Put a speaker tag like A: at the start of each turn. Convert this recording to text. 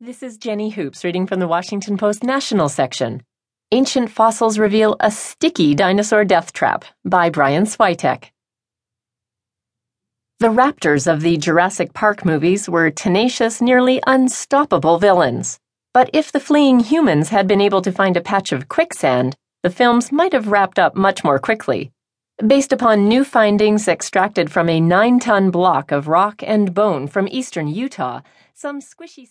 A: This is Jenny Hoops reading from the Washington Post National section. Ancient Fossils Reveal a Sticky Dinosaur Death Trap by Brian Switek. The raptors of the Jurassic Park movies were tenacious, nearly unstoppable villains. But if the fleeing humans had been able to find a patch of quicksand, the films might have wrapped up much more quickly. Based upon new findings extracted from a nine ton block of rock and bone from eastern Utah, some squishy